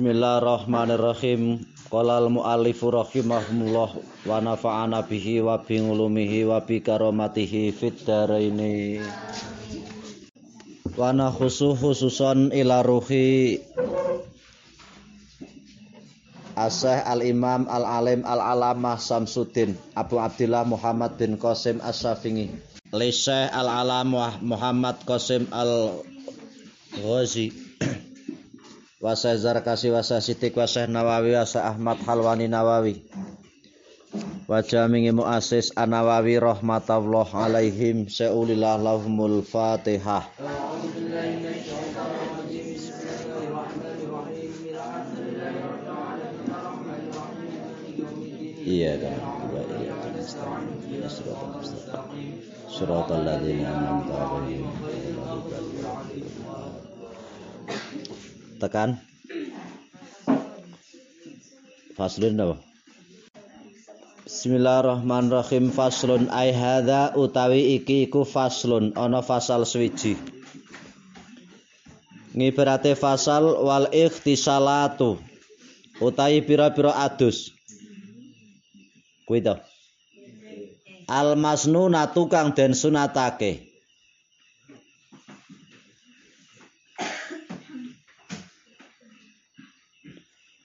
Bismillahirrahmanirrahim. Qala al-muallifu rahimahumullah wa nafa'ana bihi wa bi ulumihi wa bi karamatihi fid dharaini. Wa nakhusu khususan ila ruhi Asy Al-Imam Al-Alim Al-Alamah Samsuddin Abu Abdillah Muhammad bin Qasim As-Safingi. Li Syekh Al-Alamah Muhammad Qasim Al-Ghazi Wasa Zarkasi Wasa Sitik Wasa Nawawi Wasa Ahmad Halwani Nawawi Wajah mingi muasis An-Nawawi rahmatullah alaihim Seulillah lahumul fatihah Iya kan Iya kan ladzina an'amta alaihim tekan faslun apa? Bismillahirrahmanirrahim. Faslun. Ai hadza utawi iki iku faslun. Ana fasal swiji ngibarate fasal wal ikhtisalatu. Utawi pira-pira adus. Kuwi to. Al masnunatu kang den sunatake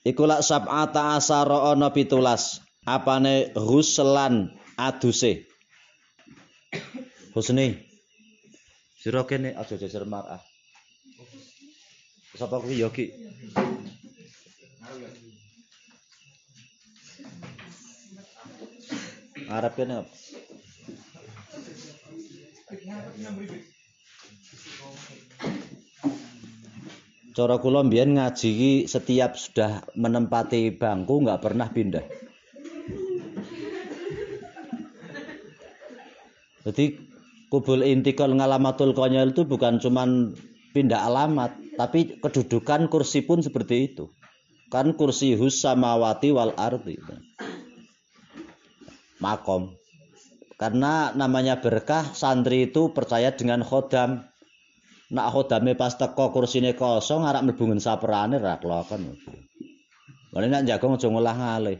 Iku lak sab'ata asara ana pitulas. Apane huslan aduse. Husni. Sira kene aja jejer marah. Sapa kuwi yo ki? Arab kene apa? Cara kula ngaji setiap sudah menempati bangku nggak pernah pindah. Jadi kubul intikal ngalamatul konyol itu bukan cuman pindah alamat, tapi kedudukan kursi pun seperti itu. Kan kursi hus samawati wal ardi. Makom. Karena namanya berkah, santri itu percaya dengan khodam, nak khodame pas teko kursine kosong arek mlebu ngen saperane ra kelakon. Mulane nak jagong aja ngolah ngalih.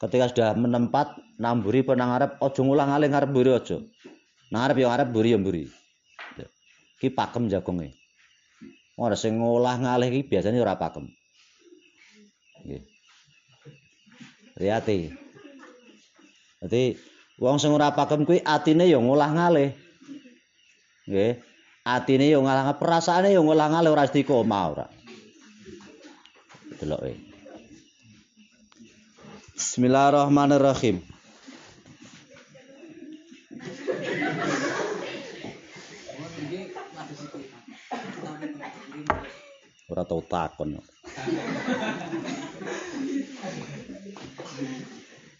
Ketika sudah menempat namburi penang arep aja ngolah ngalih ngarep mburi aja. Ngarep ya ngarep mburi ya mburi. Ki pakem jagonge. Ora sing ngolah ngalih iki biasanya ora pakem. Nggih. Riati. Dadi wong sing ora pakem kuwi atine ya ngolah ngalih. Nggih. Atine yo ngalang perasaane yo ngulang ora istiqomah ora. Deloke Bismillahirrahmanirrahim. Ora tau takon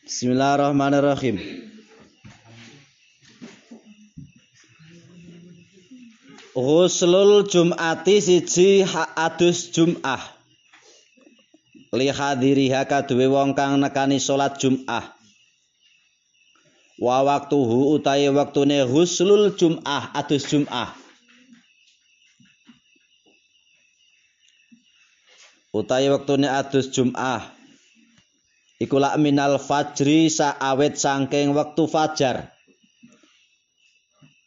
Bismillahirrahmanirrahim Ghuslul Jum'ati siji adus Jum'ah. Li hadiriha kaduwe wong kang nekani salat Jum'ah. Wa waktuhu utahe waktune ghuslul Jum'ah adus Jum'ah. Utahe waktune adus Jum'ah. Iku lak minal fajri saawet sangking wektu fajar.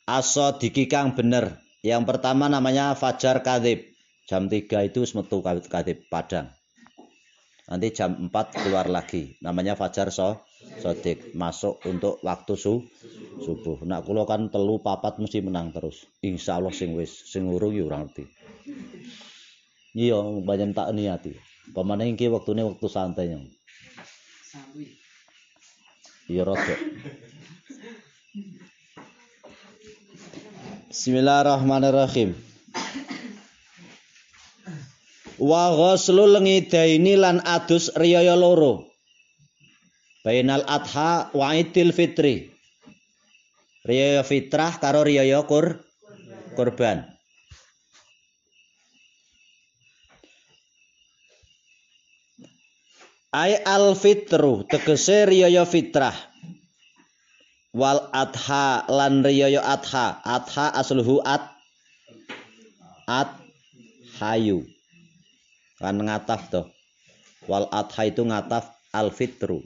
Aso diki kang bener. Yang pertama namanya Fajar Kadib. Jam 3 itu semetu Kadib Padang. Nanti jam 4 keluar lagi. Namanya Fajar so, Sodik. Masuk untuk waktu su, subuh. Nak kulo kan telu papat mesti menang terus. Insya Allah sing wis sing urung ya ora ngerti. Iya, banyak tak niati. Pemane iki waktune waktu santai nyong. Iya rodok. Bismillahirrahmanirrahim. Wa ghuslul ngidaini lan adus riyaya loro. Bainal adha wa idil fitri. Riyaya fitrah karo riyaya kur kurban. Ai al fitru tegese riyaya fitrah. Wal adha lan riyaya adha adha asluhu at at hayu Kan ngataf to. Wal adha itu ngataf al fitru.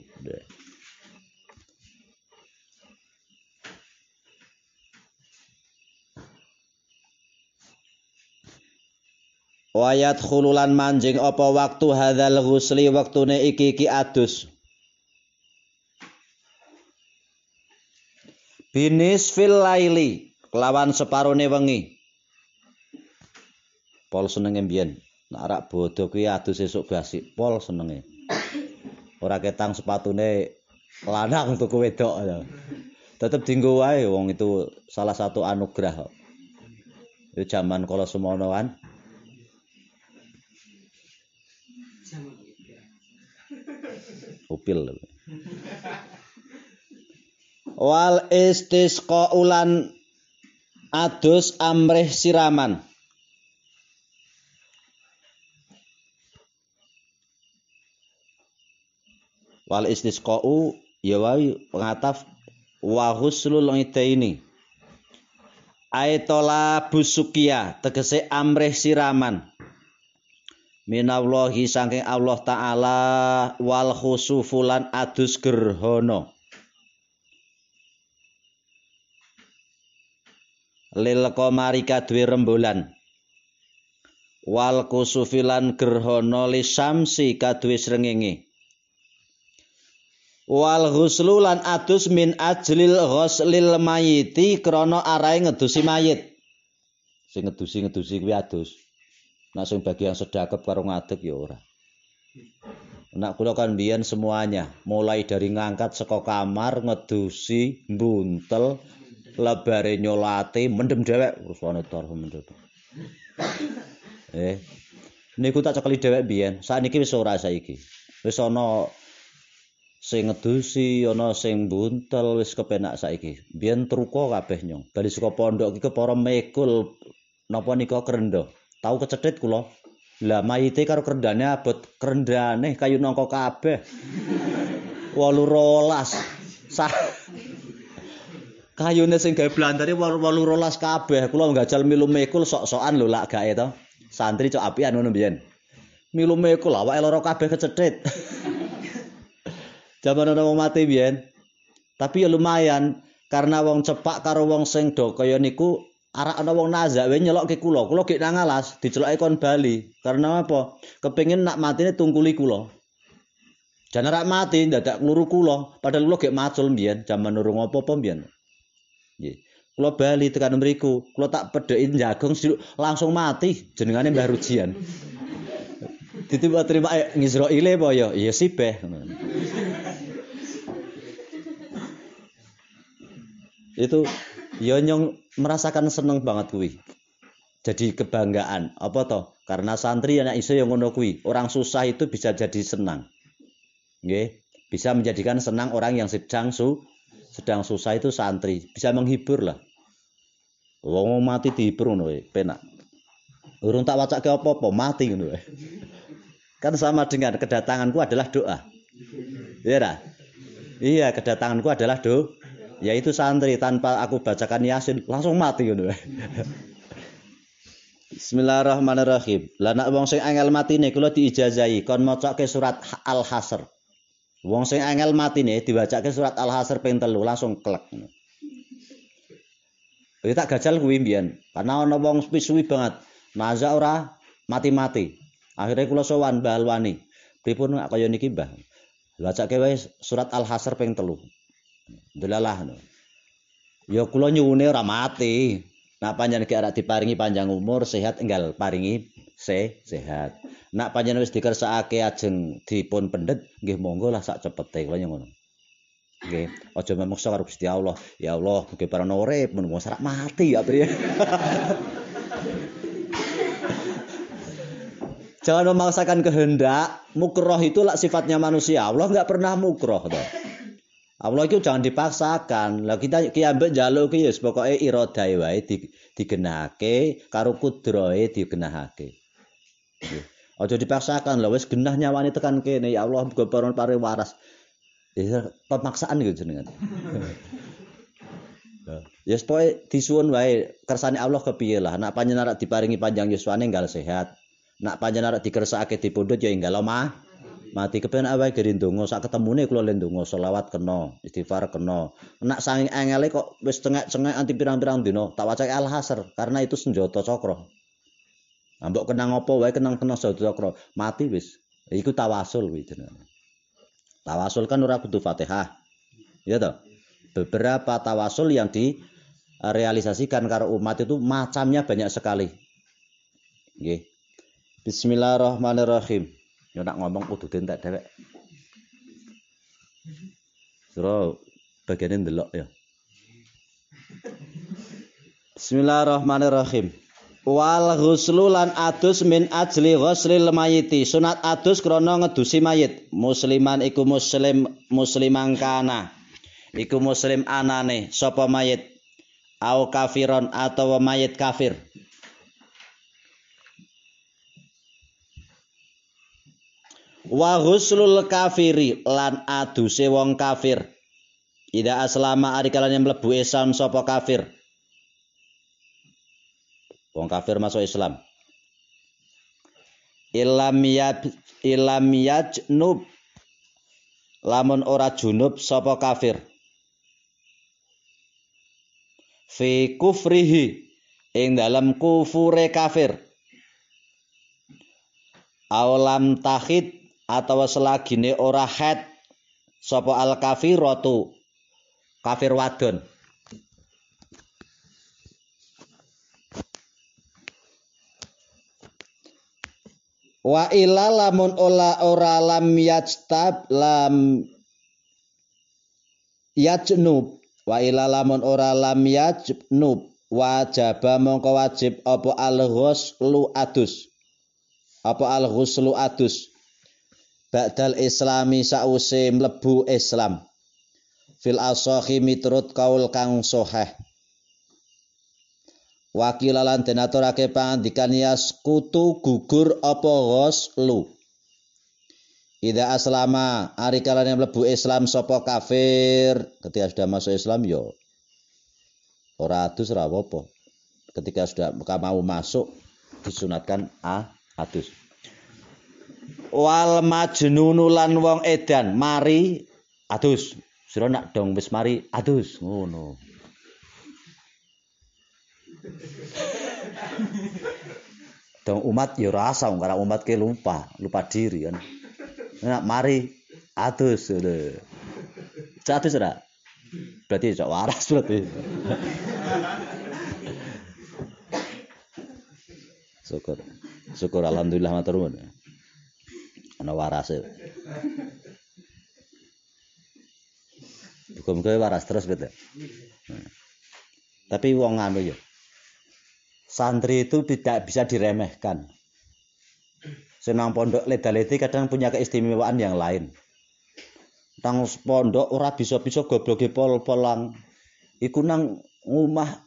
Wayat khululan manjing apa waktu hadzal ghusli waktune iki iki adus. Binis fil laili kelawan separone wengi. Pol senenge mbiyen. Nek arak bodho kuwi adus esuk basi, pol senenge. Ora ketang sepatune lanang tuku wedok. Tetep dinggo wae wong itu salah satu anugerah. Itu zaman kalau semono kan. Upil. Wal istisqa ulan adus amrih siraman. Wal istisqa'u ya wae ngataf wa huslul ini. Aitola busukia tegese amrih siraman. Minallahi saking Allah taala wal khusufulan adus gerhana. Lil qamari kadue rembulan. Wal kusufilan gerhana li samsi kadue srengenge. Wal ghuslu lan adus min ajlil ghuslil mayiti krana arahe ngedusi mayit. Sing ngedusi ngedusi kuwi adus. Nek sing bagian sedekap karo ngadeg ya ora. Nak kula kan biyen semuanya, mulai dari ngangkat saka kamar, ngedusi, buntel, lebare nyolate, mendem dhewek. Rusane tor mendem. Eh. Niku tak cekeli dhewek biyen, sakniki wis ora saiki. Wis ana sing ngedusi ana sing buntel wis kepenak saiki. Biyen truko kabeh nyong. Bali saka pondok iki para mekul napa nika krendo tau kecethit kula. Lah mayite karo krendane abot. Krendane kayu nangka kabeh. 8 rolas sah kayune sing gawe blandare 8 rolas kabeh kula nggajal milu mekul sok-sokan lho lak gae to santri cok apian ngono biyen milu mekul awake lara kabeh kecethit Zaman ana wong mati biyen. Tapi ya lumayan karena wong cepak karo wong sing do kaya niku arak ana wong nazak wae nyelokke kula. Kula gek nang alas dicelokke kon bali. Karena apa? Kepengin nak matine tungkuli kula. Jan arak mati dadak ngluru kula, padahal kula gek macul biyen zaman urung apa-apa biyen. Nggih. Kula bali tekan mriku, kula tak pedheki jagong langsung mati jenengane Mbah Rujian. Ditiba terima eh, Israile apa ya? Iya sibeh. itu ya nyong merasakan seneng banget kuwi. Jadi kebanggaan. Apa toh? Karena santri anak iso yang ngono kuwi. Orang susah itu bisa jadi senang. Nggih. Bisa menjadikan senang orang yang sedang su sedang susah itu santri. Bisa menghibur lah. Wong mati dihibur ngono penak. Urung tak wacake apa-apa, mati ngono Kan sama dengan kedatanganku adalah doa. Iya Iya, kedatanganku adalah doa yaitu santri tanpa aku bacakan yasin langsung mati ngono Bismillahirrahmanirrahim. Lah nek wong sing angel matine kula diijazahi kon macake surat Al-Hasr. Wong sing angel matine diwacake surat Al-Hasr ping langsung klek. Iki tak gajal kuwi mbiyen. Karena ana wong suwi banget. Maza ora mati-mati. Akhirnya kula sowan Mbah Alwani. Pripun kaya niki, Mbah? Wacake wae surat Al-Hasr ping telu. Delalah no. Ya kula nyuwune ora mati. Nak panjenengan ki arek diparingi panjang umur, sehat enggal paringi se sehat. Nak panjenengan wis dikersakake ajeng dipun pendet, nggih monggo lah sak cepete kula ngono. Nggih, aja memeksa karo Gusti Allah. Ya Allah, mugi parana urip wong sarak mati ya, Pri. Jangan memaksakan kehendak. Mukroh itu lah sifatnya manusia. Allah nggak pernah mukroh. Toh. Allah itu jangan dipaksakan. Lah kita ki ambek njaluk ki ya pokoke iradahe wae digenahake karo digenahake. Aja dipaksakan lho wis genah nyawane tekan kene ya Allah muga paron pare waras. Ya pemaksaan gitu jenengan. Ya yes, pokoke disuwun wae kersane Allah kepiye lah. Nek panjenengan diparingi panjang yuswane enggal sehat. Nak panjenengan dikersakake dipundhut ya enggak mah mati kepen awake geri ndonga sak ketemune kula le ndonga selawat kena istighfar kena nak saking engele kok wis cengek-cengek anti pirang-pirang dina tak wacake al hasr karena itu senjata cakra ambok kenang apa wae kenang senjata cakra mati wis iku tawasul kuwi jenenge tawasul kan ora kudu Fatihah ya toh beberapa tawasul yang direalisasikan karo umat itu macamnya banyak sekali nggih Bismillahirrahmanirrahim. Yo nak ngomong kudu dentek dhewek. Sura bagiane ndelok ya. Bismillahirrahmanirrahim. Wal ghuslu lan adus min ajli ghuslil mayiti. Sunat adus krana ngedusi mayit. Musliman iku muslim muslimang kana. Iku muslim anane sapa mayit. Au kafiron atau mayit kafir. wa ghuslul kafiri lan aduse wong kafir ida aslama ari kalane mlebu Islam sapa kafir wong kafir masuk Islam. Ilam yad ilam yajnub. Lamun ora junub sapa kafir? Fi kufrihi ing dalam kufure kafir. Awalam tahid atau selagine ora head sapa al kafiratu? Kafir wadon wa ila lamun ola ora lam yajtab lam yajnub. Wa ila lamun ora lam yajnub wajib mongko wajib apa al ghuslu adus. Apa al ghuslu adus? Ba'dal islami sause mlebu Islam. Fil asahi miturut kaul kang sahih wakilalan den aturake yaskutu gugur apa ghuslu Ida aslama ari kalane mlebu Islam sapa kafir? Ketika sudah masuk Islam yo. Ora adus ketika sudah mau masuk disunatkan a adus. Wal majnunu lan wong edan mari adus. Sira nak dong wis mari adus ngono dong umat ya rasa karena umat ke lupa lupa diri kan nak mari adus lho adus ora berarti cok waras berarti syukur syukur alhamdulillah matur nuwun ana warase. Muga-muga waras terus gitu. Tapi wong anu ya. Santri itu tidak bisa diremehkan. Senang pondok ledaleti kadang punya keistimewaan yang lain. Tang pondok ora bisa-bisa gobloke pol-polang. Iku nang ngumah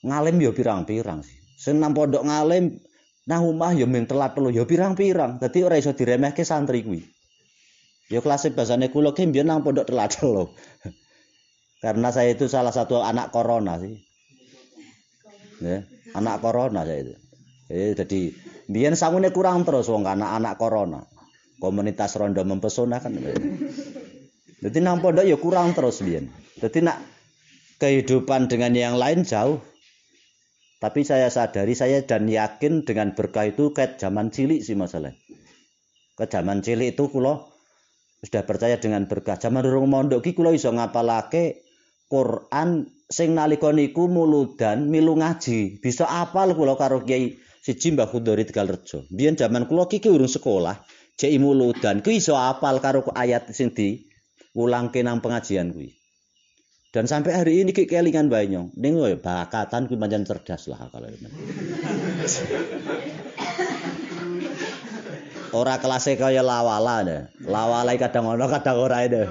ngalim ya pirang-pirang sih. Senang pondok ngalim Nah omah ya mung telat telu ya pirang-pirang. Dadi ora iso diremehke santri kuwi. Ya kelas bahasane kula ki mbiyen nang pondok telat telu. Karena saya itu salah satu anak corona sih. Ya, anak corona saya itu. Eh jadi mbiyen sangune kurang terus wong anak-anak corona. Komunitas rondo mempesona kan. Jadi nang pondok ya kurang terus mbiyen. Jadi nak kehidupan dengan yang lain jauh tapi saya sadari saya dan yakin dengan berkah itu kayak zaman cilik sih masalah. Ke zaman cilik itu kulo sudah percaya dengan berkah. Zaman durung mondok ki kulo iso ngapalake Quran sing nalika niku muludan milu ngaji. Bisa apal kulo karo Kiai siji Mbah Khudori Tegalrejo. Biyen zaman kulo ki urung sekolah, jek muludan ku iso apal karo ayat sing di ulangke nang pengajian kuwi. Dan sampai hari ini kayak kelingan banyong. Ning ya bakatan kuwi pancen cerdas lah kalau ini. Ora kelasnya kaya lawala deh. Lawala kadang ono kadang ora itu.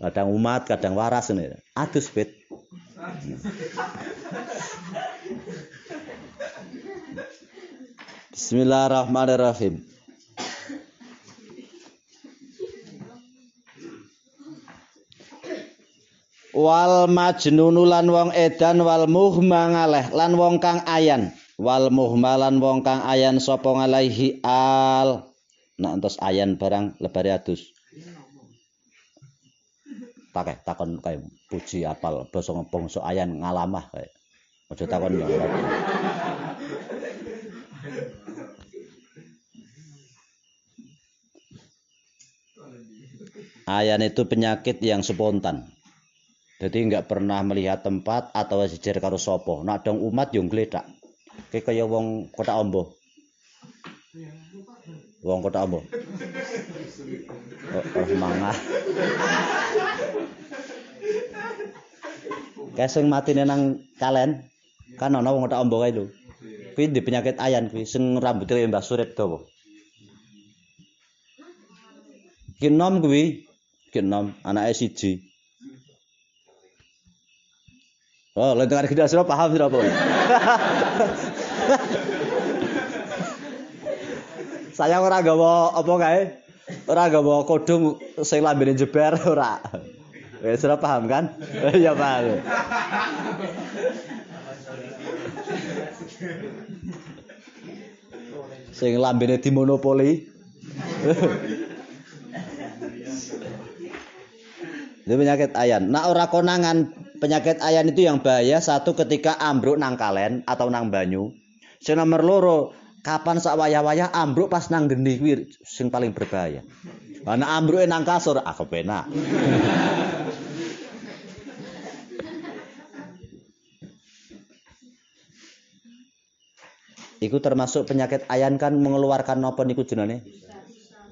Kadang umat, kadang waras ini. Adus bet. Bismillahirrahmanirrahim. wal majnunu lan wong edan wal muhma ngaleh lan wong kang ayan. Wal muhmalan wong kang ayan sapa ngalaihi al. Nah entos ayan barang lebare adus pakai takon kayak puji apal basa bangsa ayan ngalamah kayak aja takon ya Ayan itu penyakit yang spontan. Jadi nggak pernah melihat tempat atau sejer karo sopo. Nak dong umat yang geledak. Kayak kaya wong kota Ombo. Wong kota Ombo. Oh, oh. Kayak sing mati nang kalen. Kan ana wong kota Ombo kae lho. Kuwi di penyakit ayan kuwi sing rambutnya Mbah Surip dawa. Kinom kuwi. Kinom anake siji. Oh, lentengan gede sira paham sira apa? Saya ora gawa apa kae? Ora gawa kodung sing lambene jeber ora. Wis ora paham kan? Ya paham. Sing lambene dimonopoli. Itu penyakit ayan. Nah ora konangan penyakit ayan itu yang bahaya satu ketika ambruk nang kalen atau nang banyu. Sing nomor loro kapan sak wayah-wayah ambruk pas nang geni kuwi sing paling berbahaya. Ana ambruke nang kasur ah kepenak. Iku termasuk penyakit ayan kan mengeluarkan nopo niku jenenge?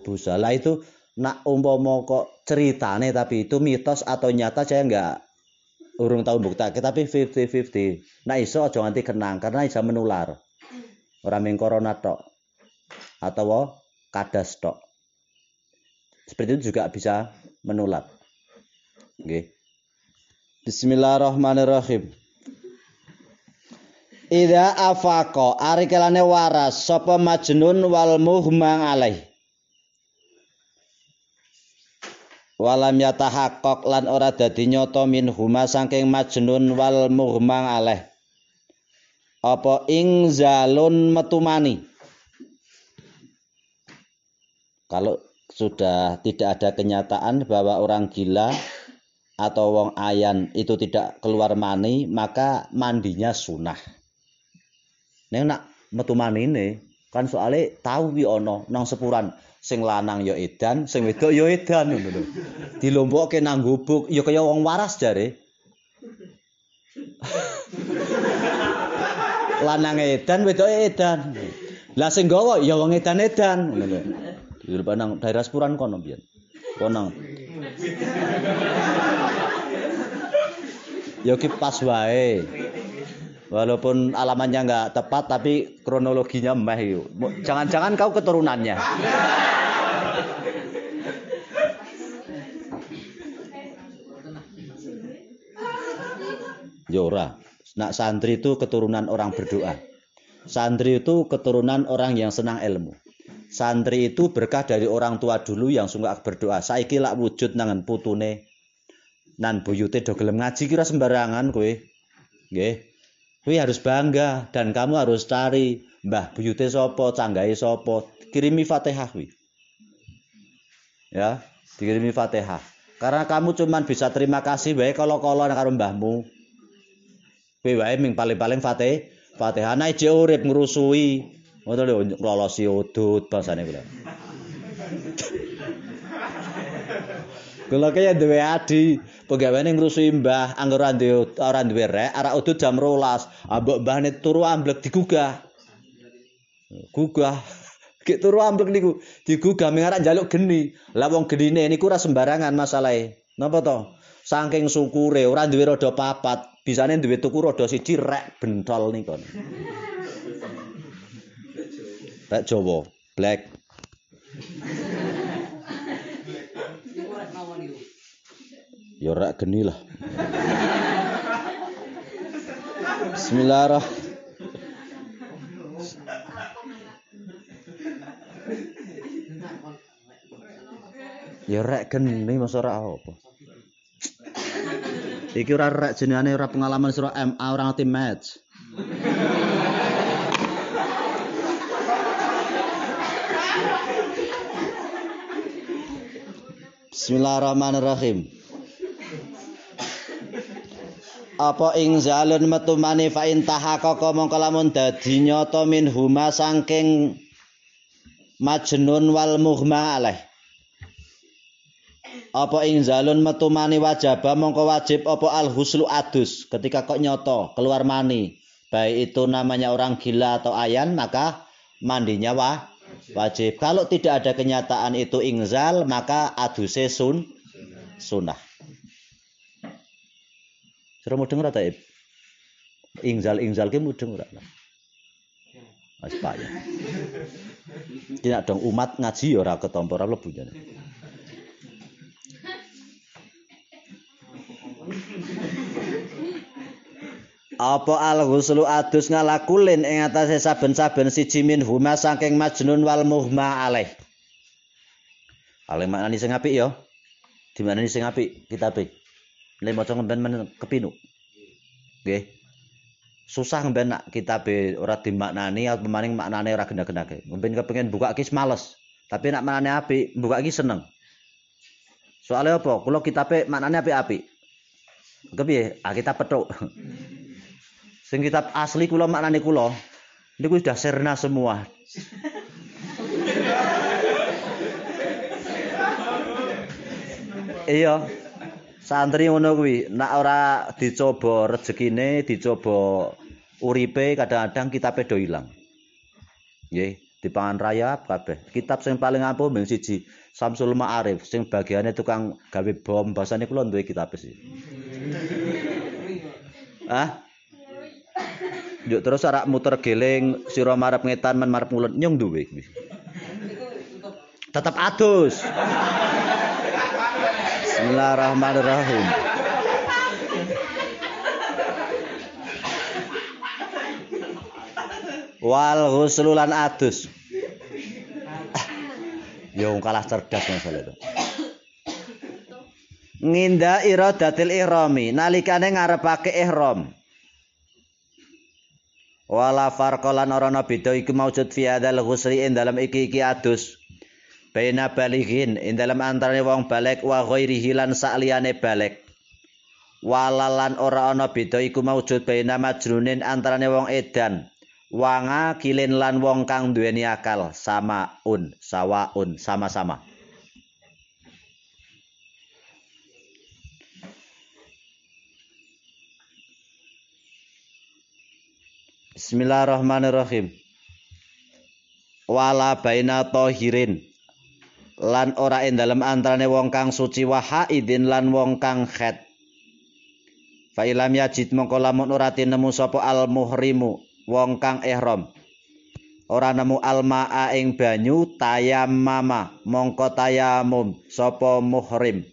Busa. Lah itu nak umpama kok ceritane tapi itu mitos atau nyata saya enggak urung tahu bukti tapi 50-50 nah iso aja nganti kenang karena bisa menular orang ming corona tok atau kadas tok seperti itu juga bisa menular okay. Bismillahirrahmanirrahim Ida afako arikelane waras sapa majnun wal muhmang alaih? Walam yatahaqqaq lan ora dadi nyata min huma saking majnun wal mughmang aleh apa ing zalun metumani? Kalau sudah tidak ada kenyataan bahwa orang gila atau wong ayan itu tidak keluar mani maka mandinya sunah neng nak metu mani ini kan soalnya tahu wi ono nang sepuran sing lanang ya edan, sing wedok ya edan ngono lho. Dilompokke nang gubuk ya kaya wong waras jare. lanang edan, wedok edan. Lah sing gawa ya wong edan-edan ngono lho. Di nang daerah Sepuran kono biyen. Kono. Ya ki pas wae. Walaupun alamannya nggak tepat tapi kronologinya meh Jangan-jangan kau keturunannya. Yora. Nak santri itu keturunan orang berdoa. Santri itu keturunan orang yang senang ilmu. Santri itu berkah dari orang tua dulu yang suka berdoa. Saiki lak wujud nangan putune nan buyute do gelem ngaji kira sembarangan kowe. Nggih. Kowe harus bangga dan kamu harus cari mbah buyute sapa, canggahe sapa, kirimi Fatihah kuwi. Ya, dikirimi Fatihah. Karena kamu cuman bisa terima kasih wae kalau-kalau karo mbahmu. Kowe wae ming paling-paling Fatih, Fatihah nek jek urip ngrusui. Ngono lho lolosi udut bahasane kula. Kula kaya duwe adi, pegaweane ngrusui mbah, angger ora duwe ora duwe rek, arek udut jam 12. Ambek mbahne turu amblek digugah. Gugah. Ki turu amblek niku digugah ming arek njaluk geni. Lah wong genine niku ora sembarangan masalahe. Napa to? Saking syukure ora duwe roda papat, bisane duwe tuku roda siji rek bentol niku. Rek Jawa, black. Ya rak geni lah. Bismillahirrahmanirrahim. Ya rak geni mas ora apa. Iki ora rak jenengane ora pengalaman sira MA ora ngerti match. Bismillahirrahmanirrahim. Apa ing zalun metu mani fa intaha koko mongko lamun dadi nyata min huma saking majnun wal mughma alaih. Apa ing zalun metu mani wajaba mongko wajib apa al huslu adus ketika kok nyoto keluar mani. Baik itu namanya orang gila atau ayan maka mandinya wah wajib. Kalau tidak ada kenyataan itu ingzal, maka aduse sun sunnah. Suruh mudeng ora taib? Ingzal ingzal ki mudeng ora? Mas payah. Tidak dong umat ngaji ya ora ketompo ora mlebu Apa al ghuslu adus ngalakulin ing atase saben-saben siji min huma saking majnun wal muhma alaih. Paling maknani sing apik ya. Di mana sing apik kitabe. Nek maca ngemben men kepinu. Nggih. Susah ngemben nak kitabe ora dimaknani atau maning maknane ora gena-genake. Ngemben kepengin buka kis males. Tapi nak maknane apik, buka iki seneng. Soalnya apa? Kalau kitabe maknane apik-apik. Kepiye? Ah kita petuk. Sing kitab asli kula maknane kula niku sudah serna semua. iya. Santri ngono kuwi, nak ora dicoba rezekine, dicoba uripe kadang-kadang kita pedo ilang. Nggih, dipangan rayap kabeh. Kitab sing paling ampuh mung siji, Samsul Ma'arif sing bagiane tukang gawe bom basane kula duwe kitab sih. Ah? Yuk terus arak muter geling sira marep ngetan men marep ngulon nyung duwe. Tetap adus. Bismillahirrahmanirrahim. Wal ghuslulan adus. Yo kalah cerdas masalah itu. Nginda iradatil ihrami nalikane ngarepake ihram. wala farqalan ora ana beda iku maujud fi hadzal ghusri ing dalam iki iki adus baina balighin. Ing dalam antarane wong balik wa ghairihi lan sakliyane balik. Walalan ora ana beda iku maujud baina majrunin antarane wong edan. Wanga kilin lan wong kang duweni akal. Sama un sawaun sama-sama. Bismillahirrahmanirrahim. Wala baina tahirin lan ora ing dalem antarane wong kang suci wa haidin lan wong kang khet. Fa ilam yajid mongko lamun ora tinemu sapa al muhrimu wong kang ihram. Ora nemu al maa ing banyu tayammama mongko tayamum sapa muhrim.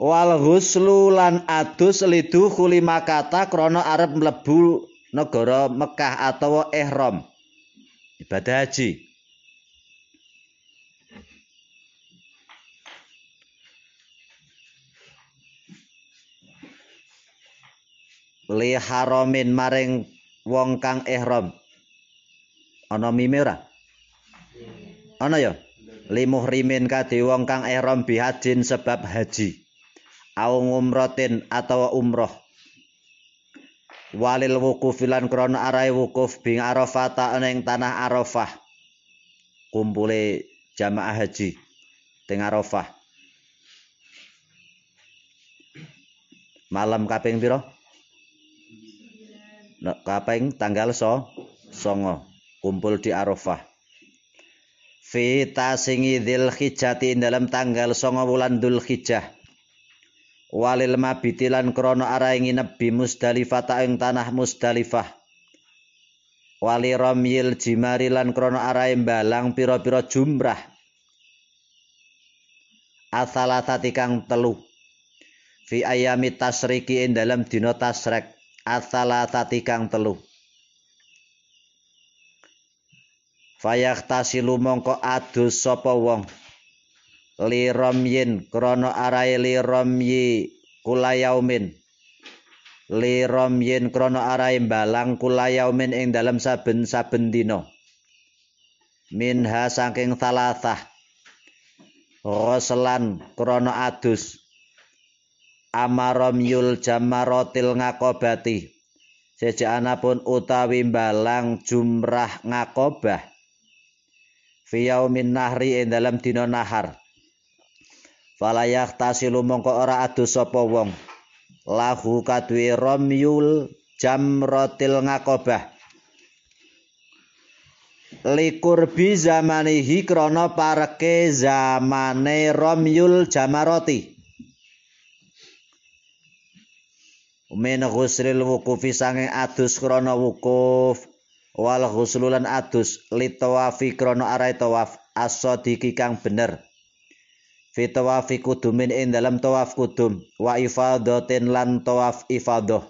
wal ghuslu lan adus lidu khuli makata krana arep mlebu negara Mekah atau ihram ibadah haji. Li haramin maring wong kang ihram. Ana mime ora? Ana ya? Li muhrimin kadhe wong kang ihram bihajin sebab haji. Au umrotin atau umroh walil wukuf lan krana arai wukuf bing arafah ta ning tanah arafah. Kumpule jamaah haji teng arafah. Malam kaping pira Nek kaping tanggal so songo. Kumpul di arafah. Fi tasingi dzil dalam tanggal songo bulan dzul walil mabitilan krono arai nginep bi Musdalifah ta ing tanah Musdalifah. Wali romyil jimari lan krono arai balang piro-piro jumrah. Asalatati kang telu. Fi ayami tasriki ing dalam dina tasrek. Asalatati kang telu. Fayak tasilu mongko adus sapa wong li romyin krono arai li romyi kulayaumin. Li romyin krono arai balang kulayaumin ing dalam saben-saben dino minha saking salasah Roselan krana adus. Amaramyul jamarotil ngakobati. Sejaanapun utawi balang jumrah ngakobah. Fiyaumin nahri ing dalam dina nahar Falayah tasilu mongko ora adus sapa wong. Lahu kadwi romyul jamrotil ngakobah. Likur bi zamanihi krana pareke zamane romyul jamaroti min ghusril wukufi sange adus krana wukuf. Wal ghuslulan adus litawafi krana arai tawaf. As-sadiqi kang bener fi tawafi kudumin ing dalam tawaf kudum. Wa ifadatin lan tawaf ifadah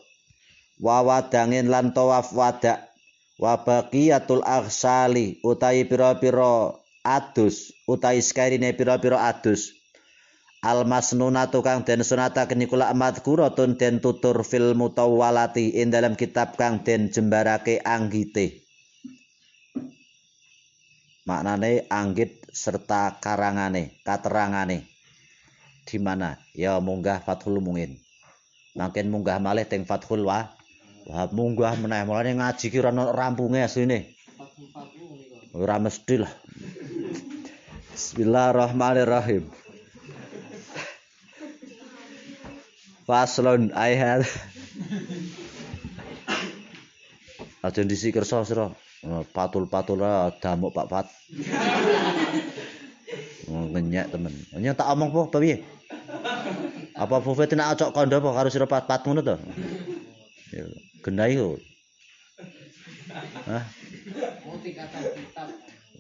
wa wadangin lan tawaf wadak. Wa baqiyatul aghsali utawi pira-pira adus utawi sekairine pira-pira adus. Al masnuna tukang den sunata keni kula madkuratun den tutur fil mutawwalati ing dalam kitab kang den jembarake anggite. Maknane anggit serta karangane, katerangane. Di mana? Ya munggah Fathul Mungin. Makin munggah malih teng Fathul wa. Wah munggah meneh mulane ngaji ki ora rampunge asline. Ora mesti lah. Bismillahirrahmanirrahim. Faslon I had Aja disi kersa sira. Patul-patul damuk Pak Fat. Oh, ngenyek temen. Nyek tak omong po piye? Apa Fufet nak ocok kondo apa karo sira Pat Pat ngono to? Ya, genai kok. Hah?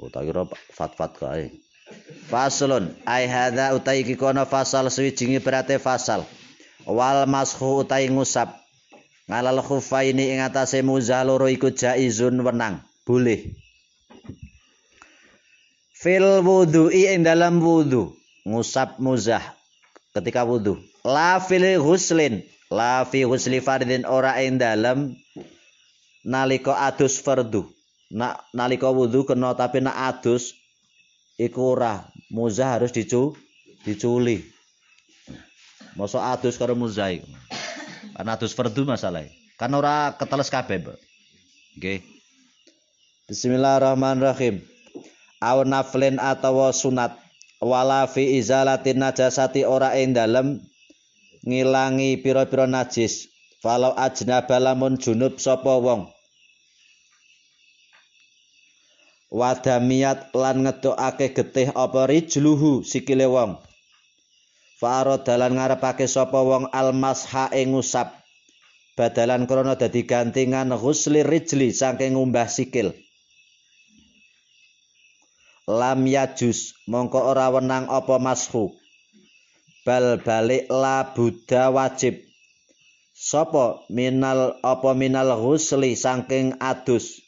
Oh, tak kira fat-fat kae. Faslon ai hadza utai iki kono fasal suwijingi berate fasal wal mashu utai ngusap ngalal khufaini ing atase muzah loro iku jaizun wenang boleh fil wudhu'i ing dalam wudhu ngusap muzah ketika wudhu la fil huslin la fi husli fardin ora ing dalam nalika adus fardu nak nalika wudhu kena tapi nak adus iku ora muzah harus dicu diculi Masa adus karo muzaik. Karena adus fardu masalah. Kan ora keteles kabeh, Mbak. Nggih. Bismillahirrahmanirrahim. Aw naflin atawa sunat wala fi izalatin najasati ora ing dalem ngilangi pira-pira najis. Falau ajnaba lamun junub sapa wong. Wadamiat lan ngedokake getih apa rijluhu sikile wong. Faro dalan ngarepake sapa wong almasha ing ngusap. Badalan krana dadi gantingan ghusli rijli saking ngumbah sikil. Lam yajus mongko ora wenang apa mashu. Bal balik la buddha wajib. Sopo minal apa minal ghusli saking adus.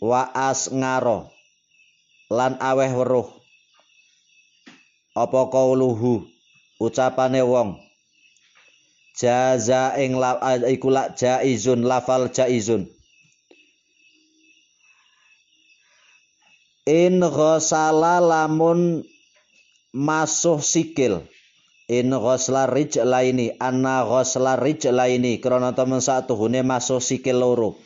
Wa as ngaro lan aweh weruh apa kauluhu ucapane wong jaza ing la iku la jaizun lafal jaizun in ghasala lamun masuh sikil. In ghasla rijlaini anna ghasla rijlaini krana temen satuhune masuh sikil loro.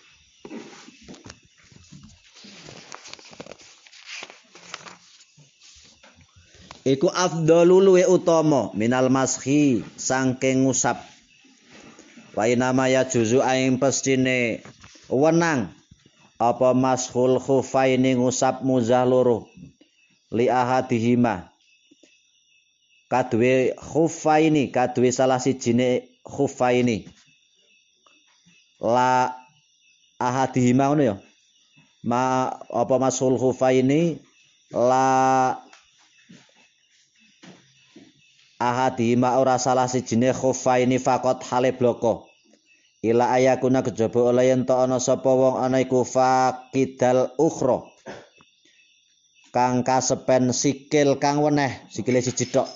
Iku afdalu luwe utama minal mashi sangking ngusap. Wa nama ya juzu aing pestine wenang apa mashul khufaini ngusap muzah loro? Li ahadihima. Kadwe khufaini kadwe salah sijine khufaini la ahadihima ngono ya? Ma apa mashul khufaini la ahadima ora salah sijine khufaini faqat hale bloko ila ayakuna kejaba oleh yen ana sapa wong ana iku faqidal ukhra. Kang kasepen sikil kang weneh sikile siji tok.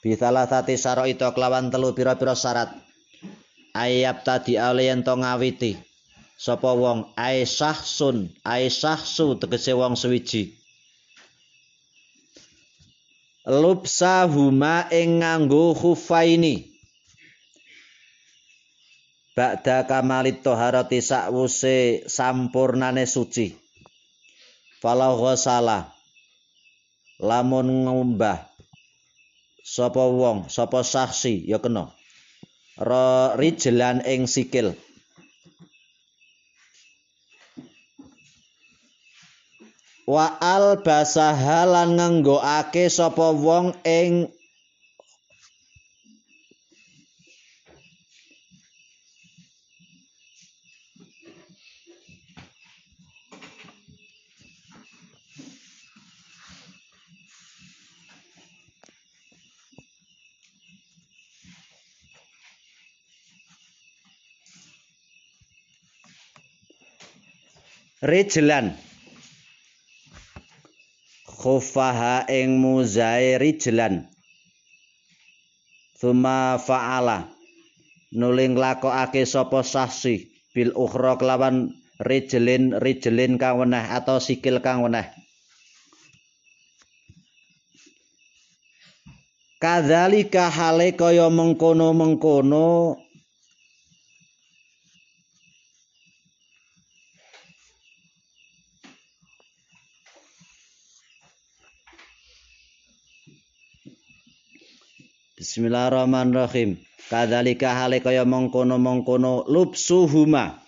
Bisalah tati saro itu kelawan telu pira-pira syarat. Ayap tadi oleh yen to ngawiti sapa wong aisah sun aisah su tegese wong suwiji. Lubsa huma ing nganggo khufaini Ba'da kamalit toharati sakwuse sampurnane suci. Falau ghasala lamun ngumbah sapa wong sapa saksi ya kena. Ro rijlan ing sikil. Wa al basahalan nganggoake sapa wong ing rijlan khufaha ing muzai rijlan Thumma fa'ala. Nuling lakokake sapa sahsi bil ukhra kelawan rijlin rijlin kang weneh atau sikil kang weneh. Kadzalika hale kaya mengkono-mengkono Bismillahirrahmanirrahim. Kadzalika hale kaya mengkono-mengkono lubsuhuma.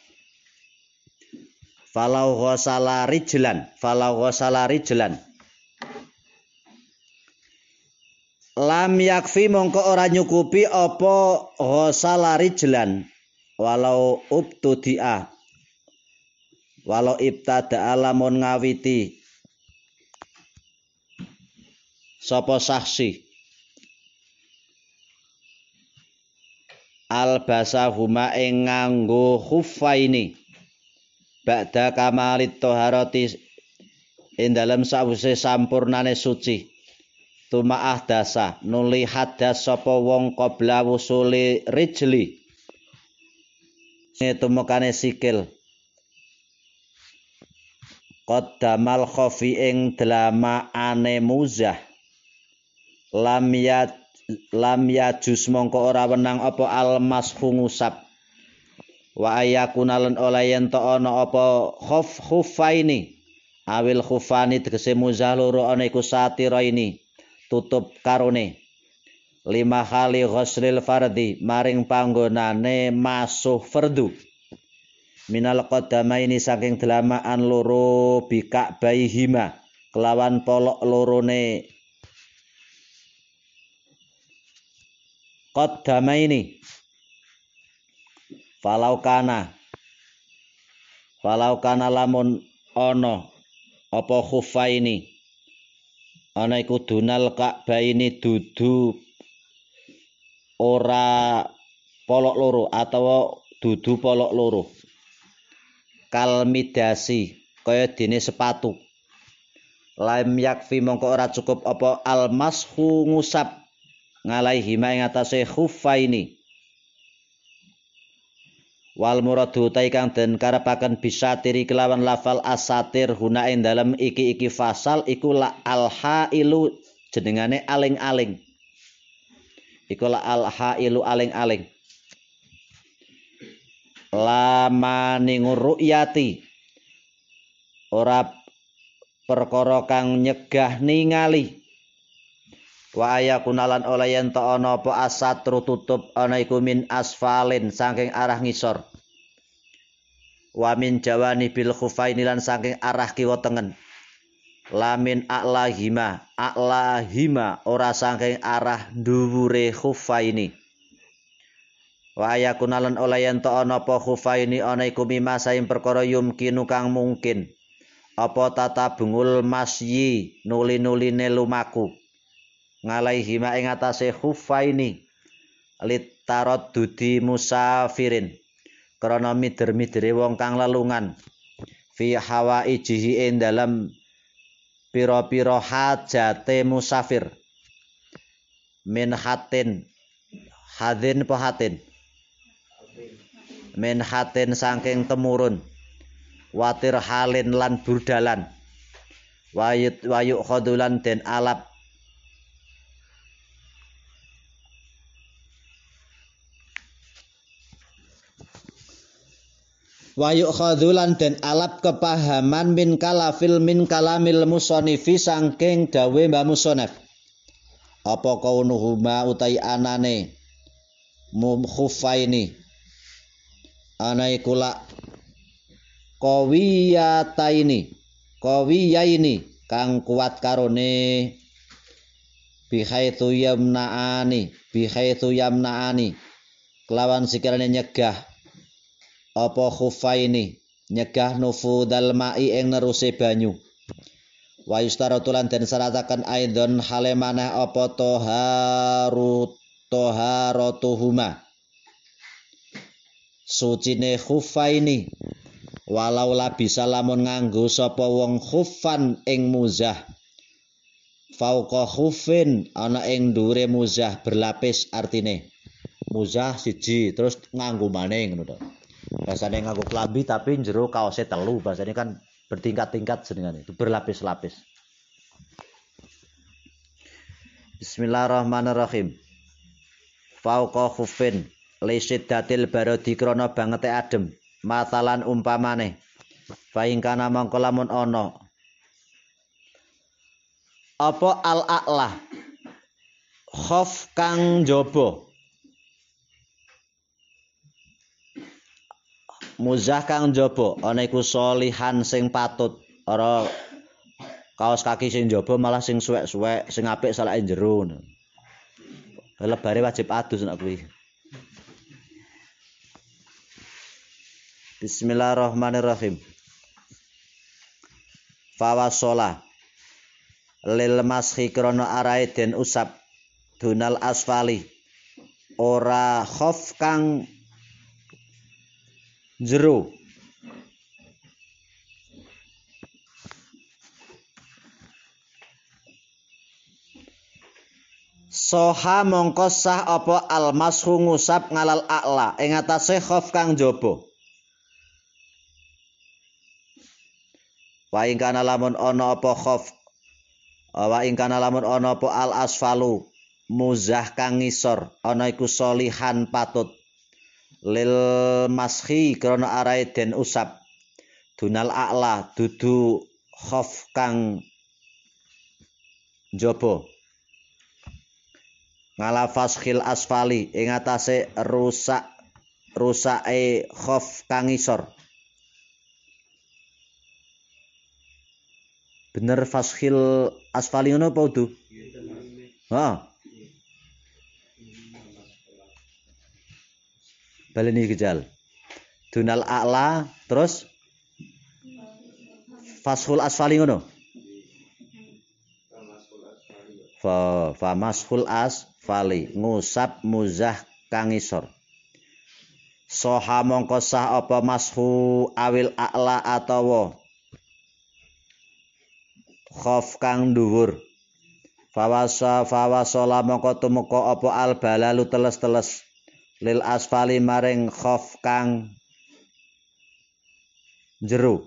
Falau ghasala rijlan, falau ghasala rijlan. Lam yakfi mongko ora nyukupi apa ghasala rijlan walau ubtudia. Walau ibtada lamun ngawiti sapa saksi albasahuma ing nganggo khuffaini ba'da kamalit toharoti ing dalem sawise sampurnane suci. Tumaah dasa nuli hadas sapa wong qabla wusuli rijli. Tumekane sikil. Qaddamal khofi ing dlama ane muzah. Lam yat lam yajus mongko ora wenang apa almas ngusap wa ayakunalan oleh yen to ana apa khuf khufaini. Awil khufani tegese muzaluru ana iku satira ini tutup karone. Lima kali ghuslil fardi maring panggonane masuh fardu. Minal qadamaini saking delamaan loro bikak baihima. Kelawan polok lorone qaddamaini. Falau kana. Falau kana lamun ana apa khufaini. Ana iku dunal ka'baini dudu. Ora polok loro atau dudu polok loro. Kalmidasi kaya dene sepatu. Lam yakfi mongko ora cukup apa almashu ngusap ngalaihi ma ing atase khuffaini wal muradu ta kang den karepaken bisa tiri kelawan lafal asatir huna ing dalem iki-iki fasal iku la alhailu jenengane aling-aling. Iku la alhailu aling-aling. Lama ningur ru'yati ora perkara kang nyegah ningali wa ayakunalan oleh yen to ana apa asatru tutup ana iku min asfalin saking arah ngisor. Wa min jawani bil khufaini lan saking arah kiwa tengen. Lamin a'lahima a'lahima ora saking arah dhuwure khufaini. Wa ayakunalan oleh yen to ana apa khufaini ana iku mima saing perkara yumkinu kang mungkin. Apa tata bungul masyi nuli-nuline lumaku ngalaihi ma ing atase khuffaini litarot dudi musafirin krana mider-midere wong kang lelungan fi hawaijihi ing dalam pira-pira hajate musafir min hatin hadin po hatin? Min hatin saking temurun watir halin lan burdalan wayut wayuk khodulan den alap Wayu khadulan den alap kepahaman min kalafil min kalamil musonifi sangking dawe mbak musonef. Apa kaunuhuma utai anane? Mumkhufaini anai kula kawiyataini. Kawiyaini kang kuat karone. Bihaitsu yamnaani. Bihaitsu yamnaani. Kelawan sikirane nyegah apa khufaini? Nyegah nufudal mai ing neruse banyu. Wa yustaratulan den syarataken aidon hale maneh apa toharut toharatuhuma sucine khufaini. Walau bisa lamun nganggo sapa wong khufan ing muzah. Fauqa khufin ana ing dhuwure muzah berlapis artine. Muzah siji terus nganggo maning ngono to bahasane nganggo klambi tapi jero kaose telu. Bahasane kan bertingkat-tingkat jenengane itu berlapis-lapis. Bismillahirrahmanirrahim. Fauqa khufin lisiddatil barodi krana bangete adem. Matalan umpamane. Faingkana mangko lamun ana apa al a'la khof kang jaba muzah kang jaba ana iku solihan sing patut. Ora kaos kaki sing jaba malah sing suwek-suwek sing apik salake jero lebare wajib adus nek kuwi. Bismillahirrahmanirrahim. Fawasola. Lil mashi krana arae den usap dunal asfali. Ora khof kang jero Soha mongko sah apa almashu ngusap ngalal a'la ing atase khof kang jaba. Wa ing kana lamun ana apa khof? Wa ing kana lamun ana apa al asfalu muzah kang ngisor. Ana iku solihan patut lil mashi krana arae den usap. Dunal a'la dudu khof kang jaba. ngala faskhil asfali ing atase rusak rusake khof kang isor bener faskhil asfali ngono apa udu? Ha baleni gejal dunal a'la terus? Faskhul asfali ngono? Fa fa mashul as fali ngusap muzah kang isor soha mongko sah apa mashu awil a'la atawa? Khof kang dhuwur. Fawasa fawasala mongko tumeka apa al balalu teles-teles lil asfali maring khof kang jero.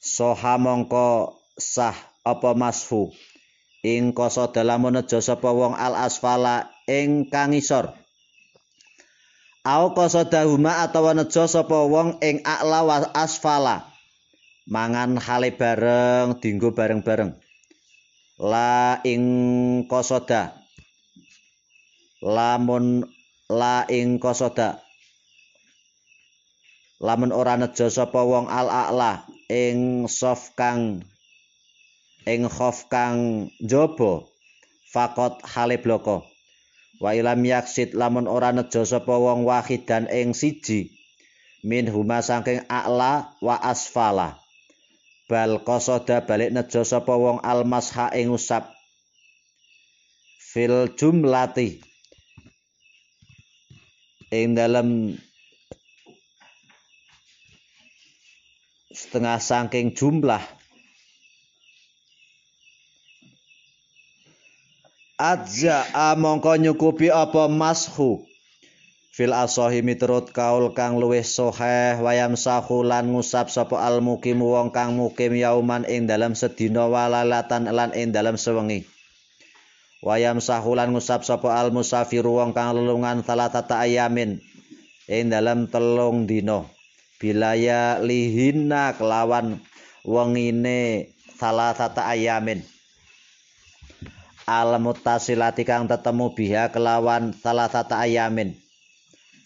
Soha mongko sah apa mashu ing koso dalam menejo sapa wong al asfala ing kang isor au koso dahuma atawa nejo sapa wong ing wa asfala mangan hale bareng dinggo bareng-bareng. La ing kosoda lamun la ing kosoda lamun ora nejo sapa wong al a'la ing sof kang ing khof kang jaba fakot hale bloko. Wa ilam yaksid lamun ora nejo sapa wong wahidan ing siji min huma saking a'la wa asfala. Bal qasada balik nejo sapa wong almasha ing usap. Fil jumlati ing dalam setengah saking jumlah. Adza mongko nyukupi apa mashu? Fil asahi miturut kaul kang luwih soheh wayam sahulan ngusap sapa al mukim wong kang mukim yauman ing dalam sedina walalatan lan ing dalam sewengi wayam sahulan ngusap sapa al musafiru wong kang lelungan salatata ayamin ing dalam telung dina. Bilaya lihina kelawan wengine salah tata ayamin. Al mutasilati kang tetemu biha kelawan salah tata ayamin.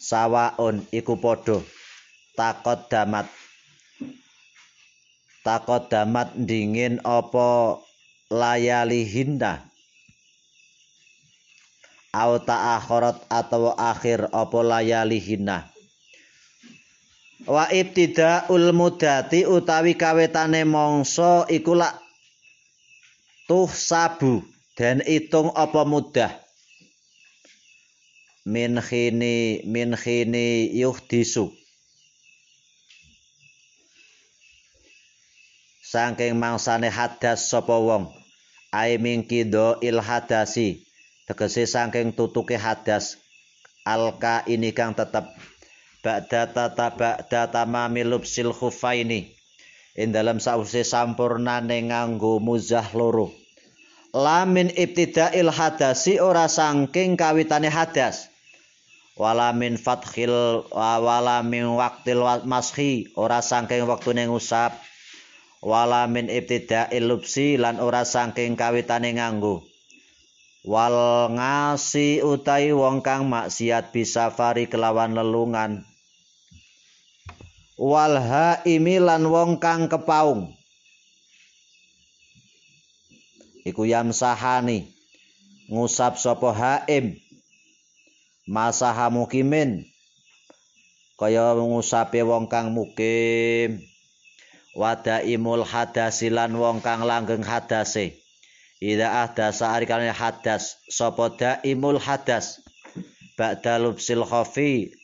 Sawaun iku padha. Takot damat. Takot damat dingin apa layalihinda au ta'akhirat atau akhir apa layalihinna wa ibtidaul mudati utawi kawetane mongso iku lak tuh sabu dan itung apa mudah. Min khini min khini yuhdisu. Saking mangsane hadas sapa wong ai mingkido il hadasi tegese saking tutuke hadas alka ini kang tetep ba'da tata ba'da tamamil lubsil khufaini ing dalam sause sampurnane nganggo muzah loro. Lamin ibtida'il hadasi ora saking kawitane hadas. Wala min fathil wala min waqtil mashi ora saking wektune ngusap. Wala min ibtida'il lubsi lan ora saking kawitane nganggo wal ngasi utai wong kang maksiat bisa fari kelawan lelungan. Wal haimi lan wong kang kepaung. Iku yamsahani ngusap sapa haim. Masaha mukimin. Kaya ngusape wong kang mukim. Wadaimul hadasilan wong kang langgeng hadase Ida ahdasa arikalnya hadas. Sopo daimul hadas. Ba'da lubsil khofi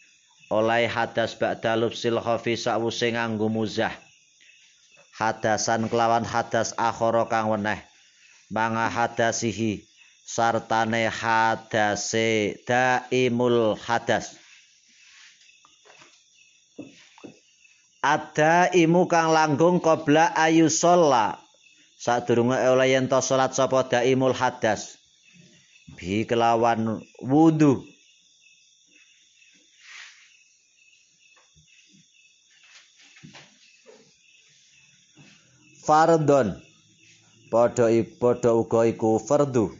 Oleh hadas ba'da lubsil khofi Sa'wuse nganggu muzah. Hadasan kelawan hadas akhoro kang weneh. Manga hadasihi. Sartane hadase Daimul hadas. Ada imu kang langgung Qobla ayu sholat sadurunge oleh yen to salat sapa daimul hadas. Bi kelawan wudu. Fardon. Padha padha uga iku fardu.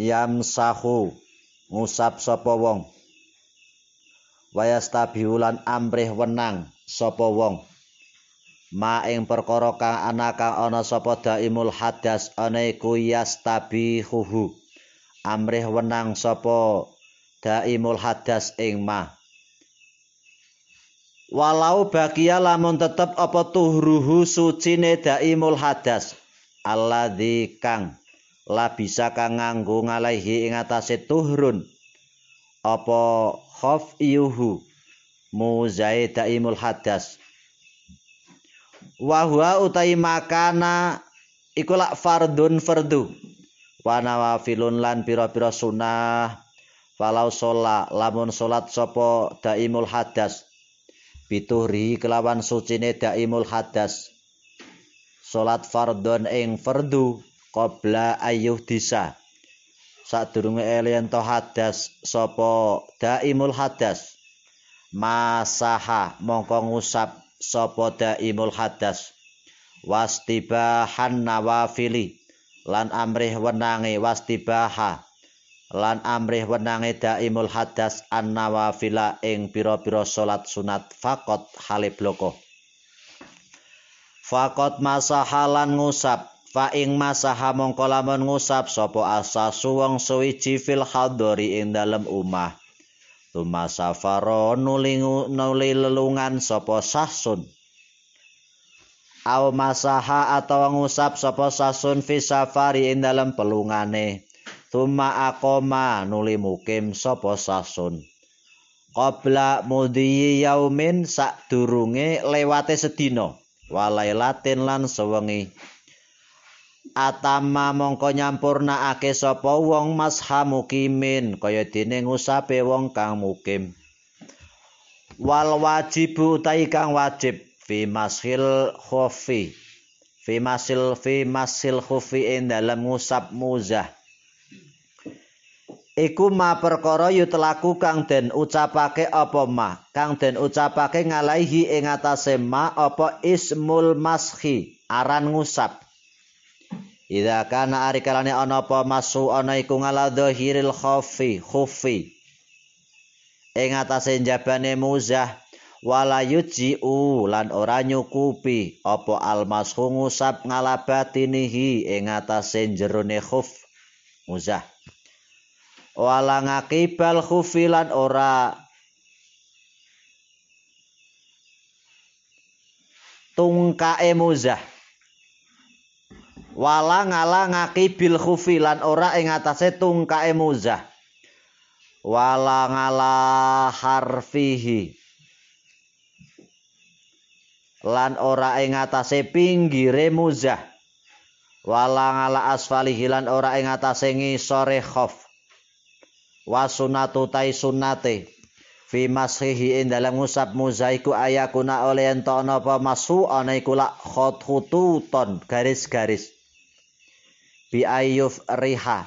Yam sahu ngusap sapa wong. Wayastabiulan amrih wenang sapa wong ma ing perkara kang ana kang ana sapa daimul hadas ana iku yastabihuhu. Amrih wenang sapa daimul hadas ing ma. Walau bagia lamun tetep apa tuhruhu sucine daimul hadas alladzi kang la bisa kang nganggo ngalehi ing atase tuhrun apa khaf yuhu muzaid daimul hadas wa huwa utai makana iku lak fardun fardu. Wa nawafilun lan pira-pira sunah falau sholat lamun sholat sopo daimul hadas. Bituhri kelawan sucine daimul hadas. Sholat fardun ing fardu qabla ayyuh disa. Sadurunge elian to hadas sopo daimul hadas. Masaha mongko ngusap sapa daimul hadas? Wastibahan nawafili. Lan amrih wenange wastibaha. Lan amrih wenange daimul hadas an nawafila ing pira-pira salat sunat fakot halib loko fakot masahalan ngusap. Fa ing masaha mongko lamun ngusap sapa asasu wong suwiji fil hadori ing dalem umah Tuma safaro nulingu nuli lelungan sopo sahsun. Aw masaha atau ngusap sopo sahsun fi safari ing dalam pelungane. Tuma akoma nuli mukim sopo sahsun. Qobla mudhiyi yaumin sak durunge lewate sedino. Walailatin lan sewengi. Atama mongko nyampurnakake sapa wong masha mukimin kaya dene ngusape wong kang mukim. Wal wajib utahi kang wajib fi mashil khufi fi masil fi masil khufi ing dalam ngusap muzah. Iku ma perkara yutlaku kang den ucapake apa ma? Kang den ucapake ngalaihi ing atase ma apa ismul mashi aran ngusap Ida kana ari kalane ana apa masu ana iku ngala dhahiril khafi khufi ing atase jabane muzah wala yujiu lan ora nyukupi. Apa almashu ngusap ngalabatinihi ing atase jerone khuf muzah. Wala ngakibal khufilan ora tungkae muzah wala ngala ngakibil khufilan ora ing atase tungkae muzah. Wala ngala harfihi. Lan ora ing atase pinggire muzah. Wala ngala asfalihi lan ora ing atase ngisore khof. Wa sunatu tai sunnate fi mashihi in dalam ngusap muzaiku ayakuna oleh ento apa masu ana iku lak khututon garis-garis bi ayyuf riha.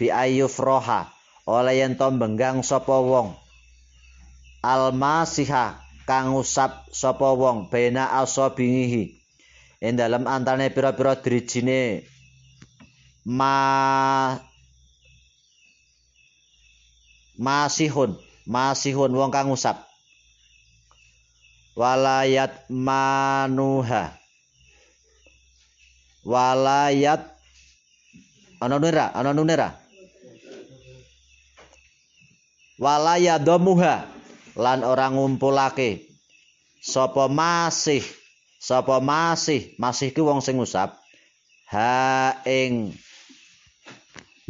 Bi ayyuf roha. Oleh ento benggang sapa wong. Almasiha kang ngusap sapa wong. Bena asobingihi ing dalam antane pira-pira drijine ma masihun. Masihun wong kang ngusap walayat manuha. Walayat ana nira ana nira walayadomuha lan orang ngumpulake. Sapa masih? Sapa masih? Masih ki wong sing ngusap. Ha ing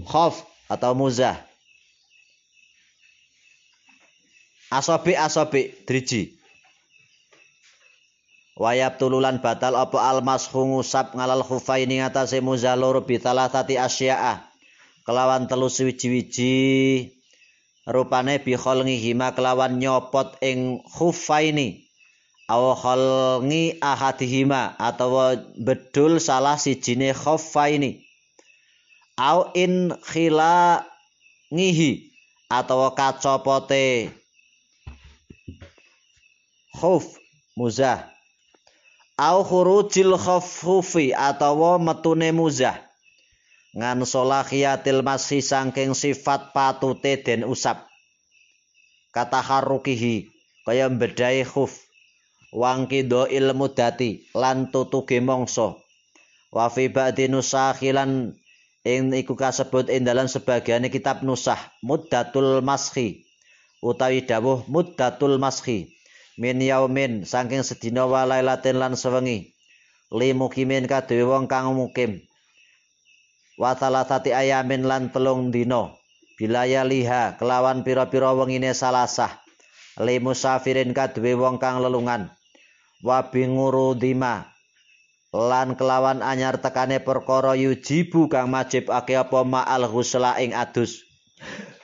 khof atau muzah. Asobi asobi driji wayab tululan batal apa almas ngusap ngalal khufaini ngatasi muzalur bitalah tati asya'a kelawan telu wiji-wiji rupane bihol ngihima kelawan nyopot ing khufaini. Aw kholngi ahadihima atau bedul salah si jine khufaini. Aw in khila ngihi atau kacopote. Khuf muzah au khurujil khafufi atawa metune muzah. Ngan solahiyatil masih sangking sifat patute den usap. Kata harukihi kaya bedai khuf. Wangkido ilmu dati lan tutuge mongso. Wa fi ba'di nusakhilan ing iku kasebut ing dalam sebagian kitab nusah muddatul mashi utawi dawuh muddatul mashi min yaumin saking sedina wa lailatin lan sewengi. Limukimin kadhewe wong kang mukim. Wa salasati ayamin lan telung dina. Bilaya liha kelawan pira-pira wengine salasah. Limusafirin kadhewe wong kang lelungan. Wa bingurudima lan kelawan anyar tekane perkara yujibu kang majibake apa ma'al ghusla ing adus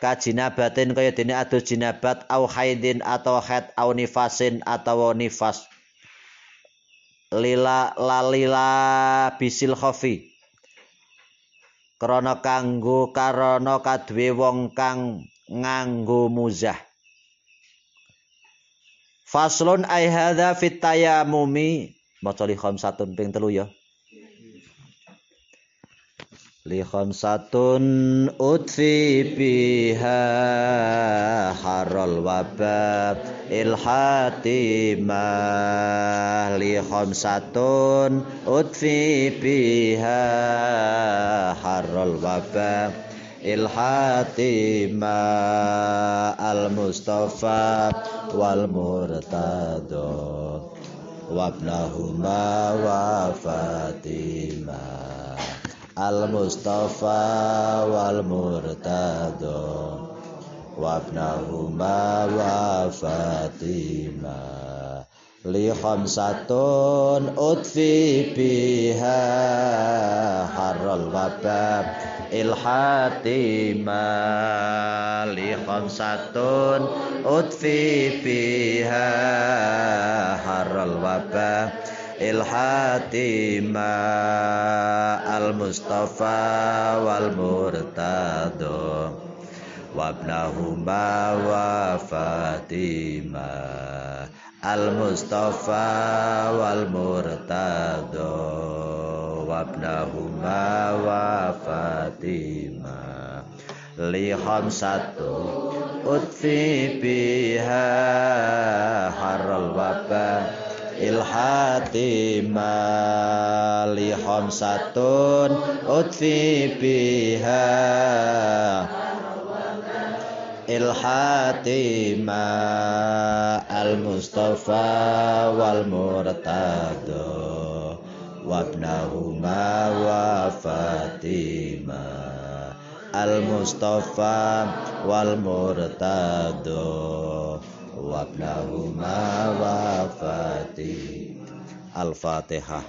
kajinabatin kaya dene adus jinabat au haidin atau haid au nifasin atau nifas. Lila lalila bisil khofi. Krana kanggo karana kadue wong kang nganggo muzah. Faslun ai hadza fit tayamumi. Maca li khamsatun ping telu ya li khamsatun utfi biha harol wabab ilhatimah li khamsatun utfi biha harol wabab ilhatimah al mustafa wal murtado wabnahuma wa fatimah al mustafa wal murtado wabnahuma wa fatima. Li khamsatun utfi biha harral wabab ilhatima li khamsatun utfi biha harral wabab ilhatima al mustafa wal murtado وابنهما وفاطمة المصطفى والمرتضى وابنهما ilhatima li khamsatun utfi biha. Ilhatima al mustafa wal murtado. Wabnahuma wa fatima. Al mustafa wal murtado. وابنهما وفاطمة الفاتحة